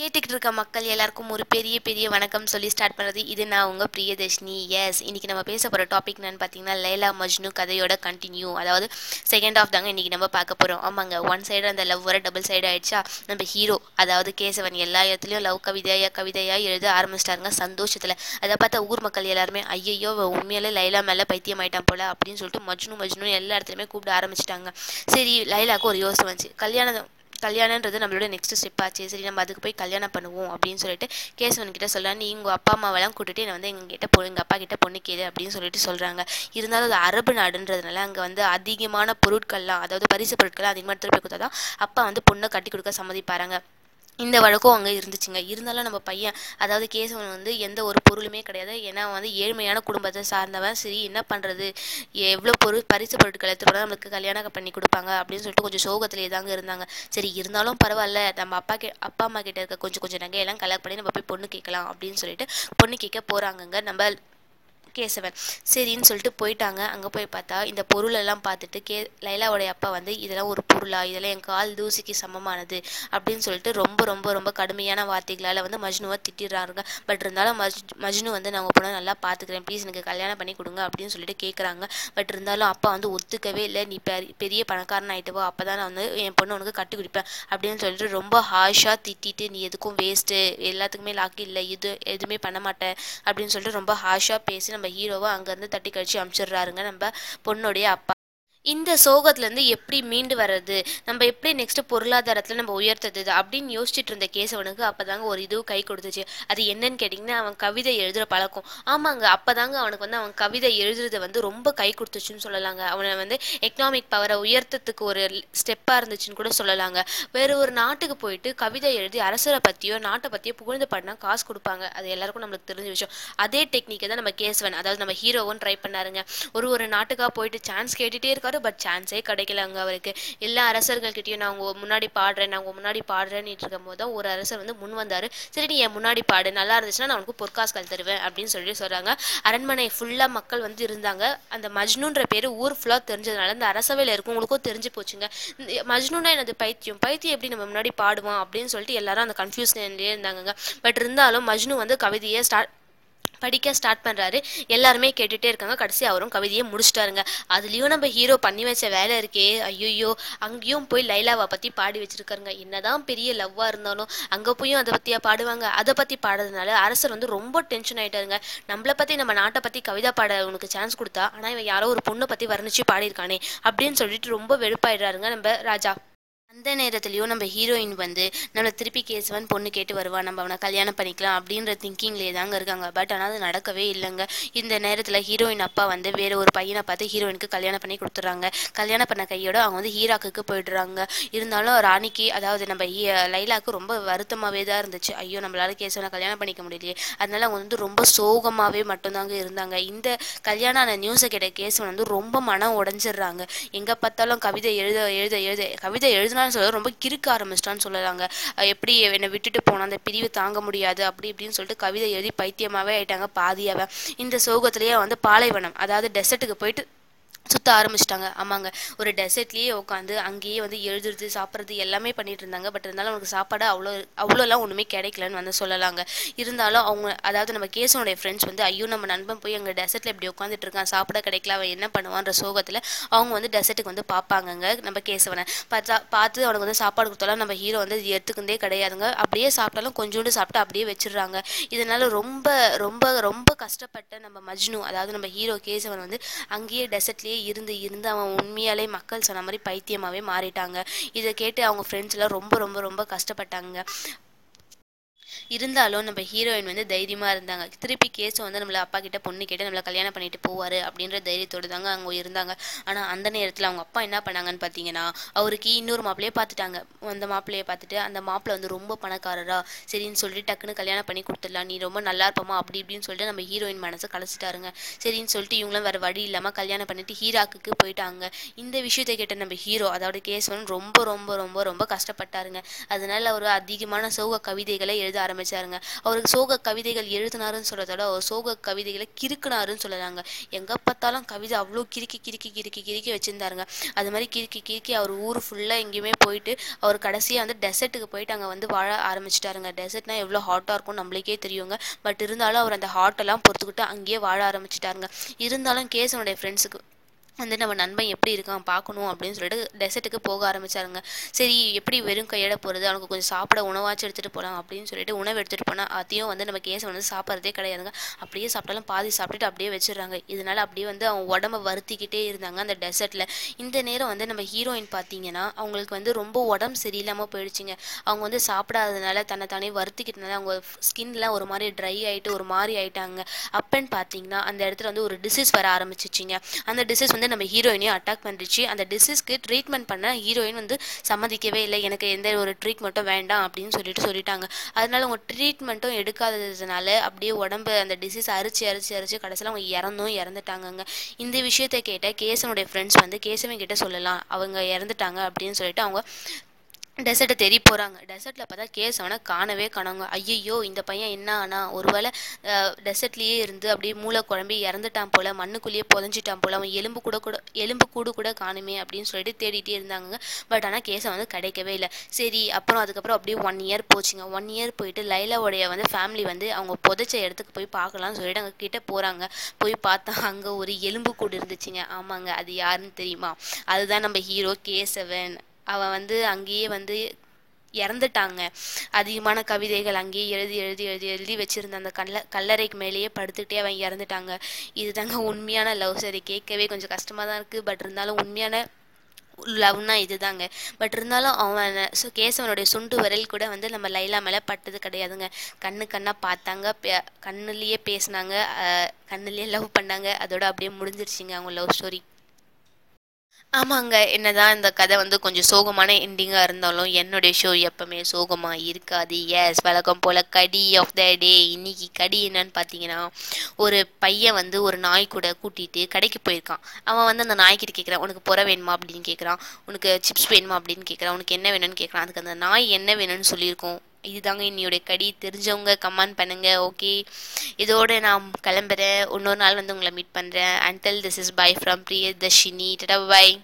கேட்டுக்கிட்டு இருக்க மக்கள் எல்லாருக்கும் ஒரு பெரிய பெரிய வணக்கம் சொல்லி ஸ்டார்ட் பண்ணுறது இது நான் உங்கள் பிரியதர்ஷினி. எஸ் இன்னைக்கு நம்ம பேச போகிற டாபிக் என்னன்னு பார்த்தீங்கன்னா லைலா மஜ்னு கதையோட கண்டினியூ அதாவது செகண்ட் ஆஃப் தாங்க இன்னைக்கு நம்ம பார்க்க போகிறோம் ஆமாங்க ஒன் சைடு அந்த லவ் வர டபுள் சைடு ஆயிடுச்சா? நம்ம ஹீரோ அதாவது கேசவன் எல்லா இடத்துலையும் லவ் கவிதையாக கவிதையாக எழுத ஆரம்பிச்சிட்டாருங்க சந்தோஷத்தில். அதை பார்த்தா ஊர் மக்கள் எல்லாருமே ஐயையோ உண்மையிலே லைலா மேலே பைத்தியம் ஆயிட்டான் போல அப்படின்னு சொல்லிட்டு மஜ்னு மஜ்னு எல்லா இடத்துலையுமே கூப்பிட ஆரம்பிச்சிட்டாங்க. சரி லைலாவுக்கு ஒரு யோசனை வந்துச்சு. கல்யாணம் கல்யாணன்றது நம்மளோட நெக்ஸ்ட் ஸ்டெப் ஆச்சு. சரி நம்ம அதுக்கு போய் கல்யாணம் பண்ணுவோம் அப்படின்னு சொல்லிட்டு கேசவன் கிட்ட சொல்ல நீ உங்கள் அப்பா அம்மாவெல்லாம் கூட்டிட்டு என்னை வந்து எங்ககிட்ட பொ எங்கள் அப்பா கிட்ட பொண்ணு கேது அப்படின்னு சொல்லிட்டு சொல்கிறாங்க இருந்தாலும் அது அரபு நாடுன்றதுனால அங்கே வந்து அதிகமான பொருட்கள்லாம் அதாவது பரிசு பொருட்கள்லாம் அதிகமாக திருப்பி கொடுத்தா தான் அப்பா வந்து பொண்ணை கட்டி கொடுக்க சம்மதிப்பாராங்க. இந்த வழக்கம் அங்கே இருந்துச்சுங்க. இருந்தாலும் நம்ம பையன் அதாவது கேசவன் வந்து எந்த ஒரு பொருளுமே கிடையாது. ஏன்னா வந்து ஏழ்மையான குடும்பத்தை சார்ந்தவன். சரி என்ன பண்ணுறது எவ்வளோ பொருள் பரிசு பொருட்கள் எடுத்து போனால் நம்மளுக்கு கல்யாணம் பண்ணி கொடுப்பாங்க அப்படின்னு சொல்லிட்டு கொஞ்சம் சோகத்திலே தாங்க இருந்தாங்க. சரி இருந்தாலும் பரவாயில்ல. நம்ம அப்பா கே அப்பா அம்மா கிட்ட இருக்க கொஞ்சம் கொஞ்சம் நகையெல்லாம் கலெக்ட் பண்ணி நம்ம போய் பொண்ணு கேட்கலாம் அப்படின்னு சொல்லிட்டு பொண்ணு கேட்க போகிறாங்கங்க நம்ம கேசவன். சரின்னு சொல்லிட்டு போயிட்டாங்க. அங்கே போய் பார்த்தா இந்த பொருளெல்லாம் பார்த்துட்டு கே லைலாவுடைய அப்பா வந்து இதெல்லாம் ஒரு பொருளா? இதெல்லாம் என் கால் தூசிக்கு சமமானது? அப்படின்னு சொல்லிட்டு ரொம்ப ரொம்ப ரொம்ப கடுமையான வார்த்தைகளால் வந்து மஜ்னுவை திட்டிடுறாங்க. பட் இருந்தாலும் மஜ் மஜ்னு வந்து நான் உங்கள் பொண்ணை நல்லா பார்த்துக்கிறேன். ப்ளீஸ் எனக்கு கல்யாணம் பண்ணி கொடுங்க. அப்படின்னு சொல்லிட்டு கேட்குறாங்க பட் இருந்தாலும் அப்பா வந்து ஒத்துக்கவே இல்லை. நீ பெரிய பெரிய பணக்காரன் ஆகிட்டுவோ அப்போ தான் நான் வந்து என் பொண்ணு உனக்கு கட்டி குடிப்பேன். அப்படின்னு சொல்லிட்டு ரொம்ப ஹாஷாக திட்டிட்டு நீ எதுக்கும் வேஸ்ட்டு எல்லாத்துக்குமே லாக்கி இல்லை. இது எதுவுமே பண்ண மாட்டேன். அப்படின்னு சொல்லிட்டு ரொம்ப ஹாஷாக பேசி நம்ம ஹீரோவை அங்கேருந்து தட்டி கழிச்சு அமுச்சிடுறாருங்க. நம்ம பொண்ணுடைய அப்பா இந்த சோகத்துலேருந்து எப்படி மீண்டு வர்றது? நம்ம எப்படி நெக்ஸ்ட் பொருளாதாரத்தில் நம்ம உயர்த்தது அப்படின்னு யோசிச்சுட்டு இருந்த கேசவனுக்கு அப்போதாங்க ஒரு இது கை கொடுத்துச்சு. அது என்னன்னு கேட்டிங்கன்னா அவன் கவிதை எழுதுகிற பழக்கம். ஆமாங்க அப்போதாங்க அவனுக்கு வந்து அவன் கவிதை எழுதுறது வந்து ரொம்ப கை கொடுத்துச்சுன்னு சொல்லலாங்க. அவனை வந்து எக்கனாமிக் பவரை உயர்த்தத்துக்கு ஒரு ஸ்டெப்பாக இருந்துச்சுன்னு கூட சொல்லலாங்க. வேறு ஒரு நாட்டுக்கு போயிட்டு கவிதை எழுதி அரசரை பற்றியோ நாட்டை பற்றியோ புகழ்ந்து பாடினா காசு கொடுப்பாங்க. அது எல்லாருக்கும் நம்மளுக்கு தெரிஞ்ச விஷயம். அதே டெக்னிக்கை தான் நம்ம கேசவன் அதாவது நம்ம ஹீரோவும் ட்ரை பண்ணாருங்க. ஒரு ஒரு நாட்டுக்காக போயிட்டு சான்ஸ் கேட்டுகிட்டே இருக்கா இருக்காரு பட் சான்ஸே கிடைக்கலங்க அவருக்கு. எல்லா அரசர்கள்கிட்டயும் நான் உங்க முன்னாடி பாடுறேன் நான் உங்க முன்னாடி பாடுறேன்னு இருக்கும் போது தான் ஒரு அரசர் வந்து முன் வந்தாரு. சரி நீ என் முன்னாடி பாடு நல்லா இருந்துச்சுன்னா நான் உனக்கு பொற்காசுகள் தருவேன் அப்படின்னு சொல்லி சொல்றாங்க. அரண்மனை ஃபுல்லா மக்கள் வந்து இருந்தாங்க. அந்த மஜ்னுன்ற பேர் ஊர் ஃபுல்லாக தெரிஞ்சதுனால இந்த அரசவையில் இருக்கவங்களுக்கும் தெரிஞ்சு போச்சுங்க. இந்த மஜ்னுனா எனது பைத்தியம்? பைத்தியம் எப்படி நம்ம முன்னாடி பாடுவோம் அப்படின்னு சொல்லிட்டு எல்லாரும் அந்த கன்ஃபியூஷன்லேயே இருந்தாங்க பட் இருந்தாலும் மஜ்னு வந்து கவிதையை ஸ்டார்ட் படிக்க ஸ்டார்ட் பண்ணுறாரு எல்லாருமே கேட்டுகிட்டே இருக்காங்க. கடைசி அவரும் கவிதையை முடிச்சிட்டாருங்க. அதுலேயும் நம்ம ஹீரோ பண்ணி வச்ச வேலை இருக்கே. ஐயோ அங்கேயும் போய் லைலாவை பற்றி பாடி வச்சுருக்காருங்க. என்னதான் பெரிய லவ்வாக இருந்தாலும் அங்கே போயும் அதை பற்றியா பாடுவாங்க. அதை பற்றி பாடுறதுனால அரசர் வந்து ரொம்ப டென்ஷன் ஆகிட்டாருங்க நம்மளை பற்றி நம்ம நாட்டை பற்றி கவிதை பாட உனக்கு சான்ஸ் கொடுத்தா ஆனால் இவன் யாரோ ஒரு பொண்ணை பற்றி வர்ணிச்சு பாடியிருக்கானே அப்படின்னு சொல்லிட்டு ரொம்ப வெறுப்பாயிடுறாருங்க நம்ம ராஜா. அந்த நேரத்துலையும் நம்ம ஹீரோயின் வந்து நம்மளை திருப்பி கேசவன் பொண்ணு கேட்டு வருவா நம்ம அவனை கல்யாணம் பண்ணிக்கலாம் அப்படின்ற திங்கிங்லேயே தாங்க இருக்காங்க. பட் ஆனால் அது நடக்கவே இல்லைங்க. இந்த நேரத்தில் ஹீரோயின் அப்பா வந்து வேற ஒரு பையனை பார்த்து ஹீரோயினுக்கு கல்யாணம் பண்ணி கொடுத்துட்றாங்க. கல்யாணம் பண்ண கையோட அவங்க வந்து ஹீராக்குக்கு போயிடுறாங்க. இருந்தாலும் ராணிக்கு அதாவது நம்ம ஹீ- லைலாக்கு ரொம்ப வருத்தமாகவே தான் இருந்துச்சு. ஐயோ நம்மளால கேசவனை கல்யாணம் பண்ணிக்க முடியலையே. அதனால அவங்க வந்து ரொம்ப சோகமாகவே மட்டும்தாங்க இருந்தாங்க. இந்த கல்யாணம் ஆன நியூஸை கேட்ட கேசவன் வந்து ரொம்ப மனம் உடஞ்சிடுறாங்க. எங்கே பார்த்தாலும் கவிதை எழுத எழுத எழுத கவிதை எழுதினான்னு சொல்ல ரொம்ப கிறுக்க ஆரம்பிச்சிட்டான்னு சொல்லலாங்க. எப்படி என்னை விட்டுட்டு போனால் அந்த பிரிவு தாங்க முடியாது அப்படி இப்படின்னு சொல்லிட்டு கவிதை எழுதி பைத்தியமாகவே ஆயிட்டாங்க பாதியாவே. இந்த சோகத்திலேயே வந்து பாலைவனம் அதாவது டெசர்ட்டுக்கு போயிட்டு சுத்த ஆரம்பிச்சிட்டாங்க. ஆமாங்க. ஒரு டெசர்ட்லேயே உட்காந்து அங்கேயே வந்து எழுதுறது சாப்பிட்றது எல்லாமே பண்ணிட்டு இருந்தாங்க. பட் இருந்தாலும் அவனுக்கு சாப்பாடு அவ்வளோ அவ்வளோலாம் ஒன்றுமே கிடைக்கலன்னு வந்து சொல்லலாங்க. இருந்தாலும் அவங்க அதாவது நம்ம கேசவனுடைய ஃப்ரெண்ட்ஸ் வந்து ஐயோ நம்ம நண்பன் போய் அங்கே டெசர்ட்டில் இப்படி உட்காந்துட்டு இருக்கான். சாப்பிட கிடைக்கல. அவன் என்ன பண்ணுவான்ற சோகத்தில் அவங்க வந்து டெசர்ட்டுக்கு வந்து பார்ப்பாங்கங்க நம்ம கேசவனை. பார்த்தா பார்த்து அவனுக்கு வந்து சாப்பாடு கொடுத்தாலும் நம்ம ஹீரோ வந்து எடுத்துக்கிறதே கிடையாதுங்க. அப்படியே சாப்பிட்டாலும் கொஞ்சோண்டு சாப்பிட்டு அப்படியே வச்சிடுறாங்க. இதனால் ரொம்ப ரொம்ப ரொம்ப கஷ்டப்பட்ட நம்ம மஜ்னு அதாவது நம்ம ஹீரோ கேசவன் வந்து அங்கேயே டெசர்ட்லேயே இருந்து இருந்து அவன் உண்மையாலே மக்கள் சொன்ன மாதிரி பைத்தியமாகவே மாறிட்டாங்க. இதை கேட்டு அவங்க ஃப்ரெண்ட்ஸ் எல்லாம் ரொம்ப ரொம்ப ரொம்ப கஷ்டப்பட்டாங்க. இருந்தாலும் நம்ம ஹீரோயின் வந்து தைரியமாக இருந்தாங்க. திருப்பி கேஸ் வந்து நம்மள அப்பா கிட்ட பொண்ணு கேட்டு நம்மளை கல்யாணம் பண்ணிட்டு போவாரு அப்படின்ற தைரியத்தோடு தாங்க அவங்க இருந்தாங்க. ஆனால் அந்த நேரத்தில் அவங்க அப்பா என்ன பண்ணாங்கன்னு பார்த்தீங்கன்னா அவருக்கு இன்னொரு மாப்பிள்ளையே பார்த்துட்டாங்க அந்த மாப்பிள்ளையை பார்த்துட்டு அந்த மாப்பிள்ளை வந்து ரொம்ப பணக்காரரா சரின்னு சொல்லிட்டு டக்குன்னு கல்யாணம் பண்ணி கொடுத்துடலாம். நீ ரொம்ப நல்லா இருப்பமா அப்படி இப்படின்னு சொல்லிட்டு நம்ம ஹீரோயின் மனசை கலைச்சிட்டாருங்க. சரின்னு சொல்லிட்டு இவங்களும் வேறு வழி இல்லாமல் கல்யாணம் பண்ணிட்டு ஹீராக்குக்கு போயிட்டாங்க. இந்த விஷயத்தை கேட்ட நம்ம ஹீரோ அதாவது கேசவன் ரொம்ப ரொம்ப ரொம்ப ரொம்ப கஷ்டப்பட்டாருங்க. அதனால அவர் அதிகமான சோக கவிதைகளை எழுத ஆரம்பிச்சாருங்க. அவருக்கு சோக கவிதைகள் எழுதினாருன்னு சொல்கிறதோட அவர் சோக கவிதைகளை கிறுக்குனாருன்னு சொல்லலாங்க. எங்கே பார்த்தாலும் கவிதை அவ்வளோ கிறுக்கி கிறுக்கி கிறுக்கி கிறுக்கி வச்சுருந்தாருங்க. அது மாதிரி கிறுக்கி கிறுக்கி அவர் ஊர் ஃபுல்லாக எங்கேயுமே போயிட்டு அவர் கடைசியாக வந்து டெசர்ட்டுக்கு போயிட்டு அங்கே வந்து வாழ ஆரம்பிச்சிட்டாருங்க. டெசர்ட்னா எவ்வளோ ஹாட்டாக இருக்கும் நம்மளுக்கே தெரியுங்க. பட் இருந்தாலும் அவர் அந்த ஹாட்டெல்லாம் பொறுத்துக்கிட்டு அங்கேயே வாழ ஆரம்பிச்சிட்டாருங்க. இருந்தாலும் கேசவனுடைய ஃப்ரெண்ட்ஸுக்கு வந்து நம்ம நண்பன் எப்படி இருக்கான் பார்க்கணும் அப்படின்னு சொல்லிட்டு டெசர்ட்டுக்கு போக ஆரம்பிச்சாருங்க. சரி எப்படி வெறும் கையோட போகிறது அவனுக்கு கொஞ்சம் சாப்பிட உணவாச்சும் எடுத்துகிட்டு போகலாம் அப்படின்னு சொல்லிட்டு உணவு எடுத்துகிட்டு போனால் அதையும் வந்து நம்ம கேஸ் வந்து சாப்பிட்றதே கிடையாதுங்க. அப்படியே சாப்பிட்டாலும் பாதி சாப்பிட்டுட்டு அப்படியே வச்சிடுறாங்க. இதனால் அப்படியே வந்து அவங்க உடம்ப வருத்திக்கிட்டே இருந்தாங்க அந்த டெசர்ட்டில் இந்த நேரம் வந்து நம்ம ஹீரோயின் பார்த்தீங்கன்னா அவங்களுக்கு வந்து ரொம்ப உடம்பு சரியில்லாமல் போயிடுச்சுங்க. அவங்க வந்து சாப்பிடாததுனால தன்னை தானே வருத்திக்கிட்டனால அவங்க ஸ்கின்லாம் ஒரு மாதிரி ட்ரை ஆகிட்டு ஒரு மாதிரி ஆயிட்டாங்க. அப்பன்னு பார்த்தீங்கன்னா அந்த இடத்துல வந்து ஒரு டிசீஸ் வர ஆரம்பிச்சிச்சிங்க. அந்த டிசீஸ் வந்து நம்ம ஹீரோயினையும் அட்டாக் பண்ணிடுச்சு அந்த டிசீஸ்க்கு ட்ரீட்மெண்ட் பண்ண ஹீரோயின் வந்து சம்மதிக்கவே இல்லை. எனக்கு எந்த ஒரு ட்ரீட்மெண்ட்டும் வேண்டாம் அப்படின்னு சொல்லிட்டு சொல்லிட்டாங்க. அதனால அவங்க ட்ரீட்மெண்ட்டும் எடுக்காததுனால அப்படியே உடம்பு அந்த டிசீஸ் அரிச்சு அரிச்சு அரிச்சு கடைசியில் அவங்க இறந்தும் இறந்துட்டாங்கங்க. இந்த விஷயத்தை கேட்ட கேசனுடைய ஃப்ரெண்ட்ஸ் வந்து கேசவன் கிட்ட சொல்லலாம். அவங்க இறந்துட்டாங்க அப்படின்னு சொல்லிட்டு அவங்க டெசர்ட்டை தேடி போகிறாங்க டெசர்ட்டில் பார்த்தா கேசவனை காணவே காணாங்க. ஐயையோ இந்த பையன் என்ன ஆனா? ஒருவேளை டெசர்ட்லேயே இருந்து அப்படியே மூளை குழம்பி இறந்துட்டான் போல் மண்ணுக்குள்ளேயே புதஞ்சிட்டான் போல் அவன் எலும்பு கூட கூட எலும்பு கூடு கூட காணுமே அப்படின்னு சொல்லிட்டு தேடிட்டே இருந்தாங்க. பட் ஆனால் கேசவன் வந்து கிடைக்கவே இல்லை. சரி அப்புறம் அதுக்கப்புறம் அப்படியே ஒன் இயர் போச்சுங்க. ஒன் இயர் போயிட்டு லைலாவுடைய வந்து ஃபேமிலி வந்து அவங்க புதைச்ச இடத்துக்கு போய் பார்க்கலாம்னு சொல்லிட்டு அங்கே கிட்டே போகிறாங்க போய் பார்த்தா அங்கே ஒரு எலும்பு கூடு இருந்துச்சுங்க. ஆமாங்க அது யாருன்னு தெரியுமா? அதுதான் நம்ம ஹீரோ கேசவன். அவன் வந்து அங்கேயே வந்து இறந்துட்டாங்க. அதிகமான கவிதைகள் அங்கேயே எழுதி எழுதி எழுதி எழுதி வச்சிருந்த அந்த கல்ல கல்லறைக்கு மேலேயே படுத்துக்கிட்டே அவன் இறந்துட்டாங்க. இதுதாங்க உண்மையான லவ் சரி கேட்கவே கொஞ்சம் கஷ்டமாக தான் இருக்குது பட் இருந்தாலும் உண்மையான லவ்னா இதுதாங்க. பட் இருந்தாலும் அவன் ஸோ கேசவனுடைய சுண்டு விரல் கூட வந்து நம்ம லைலா மேலே பட்டது கிடையாதுங்க. கண்ணு கண்ணாக பார்த்தாங்க. கண்ணுலேயே பேசினாங்க. கண்ணுலேயே லவ் பண்ணாங்க. அதோட அப்படியே முடிஞ்சிருச்சுங்க அவங்க லவ் ஸ்டோரி ஆமாங்க என்னதான் இந்த கதை வந்து கொஞ்சம் சோகமான எண்டிங்காக இருந்தாலும் என்னுடைய ஷோ எப்பவுமே சோகமாக இருக்காது. எஸ் வழக்கம் போல் கடி ஆஃப் த டே இன்னைக்கு கடி என்னன்னு பார்த்தீங்கன்னா ஒரு பையன் வந்து ஒரு நாய் கூட கூட்டிகிட்டு கடைக்கு போயிருக்கான். அவன் வந்து அந்த நாய்க்கிட்ட கேட்குறான் உனக்கு புற வேணுமா? அப்படின்னு கேட்குறான் உனக்கு சிப்ஸ் வேணுமா? அப்படின்னு கேட்குறான் உனக்கு என்ன வேணும்னு கேட்குறான் அதுக்கு அந்த நாய் என்ன வேணும்னு சொல்லியிருக்கோம்? இதுதாங்க என்னுடைய கடி. தெரிஞ்சவங்க கமெண்ட் பண்ணுங்க ஓகே இதோட நான் கிளம்புறேன். இன்னொரு நாள் வந்து உங்களை மீட் பண்ணுறேன் until this is bye from Priyadarshini tata bye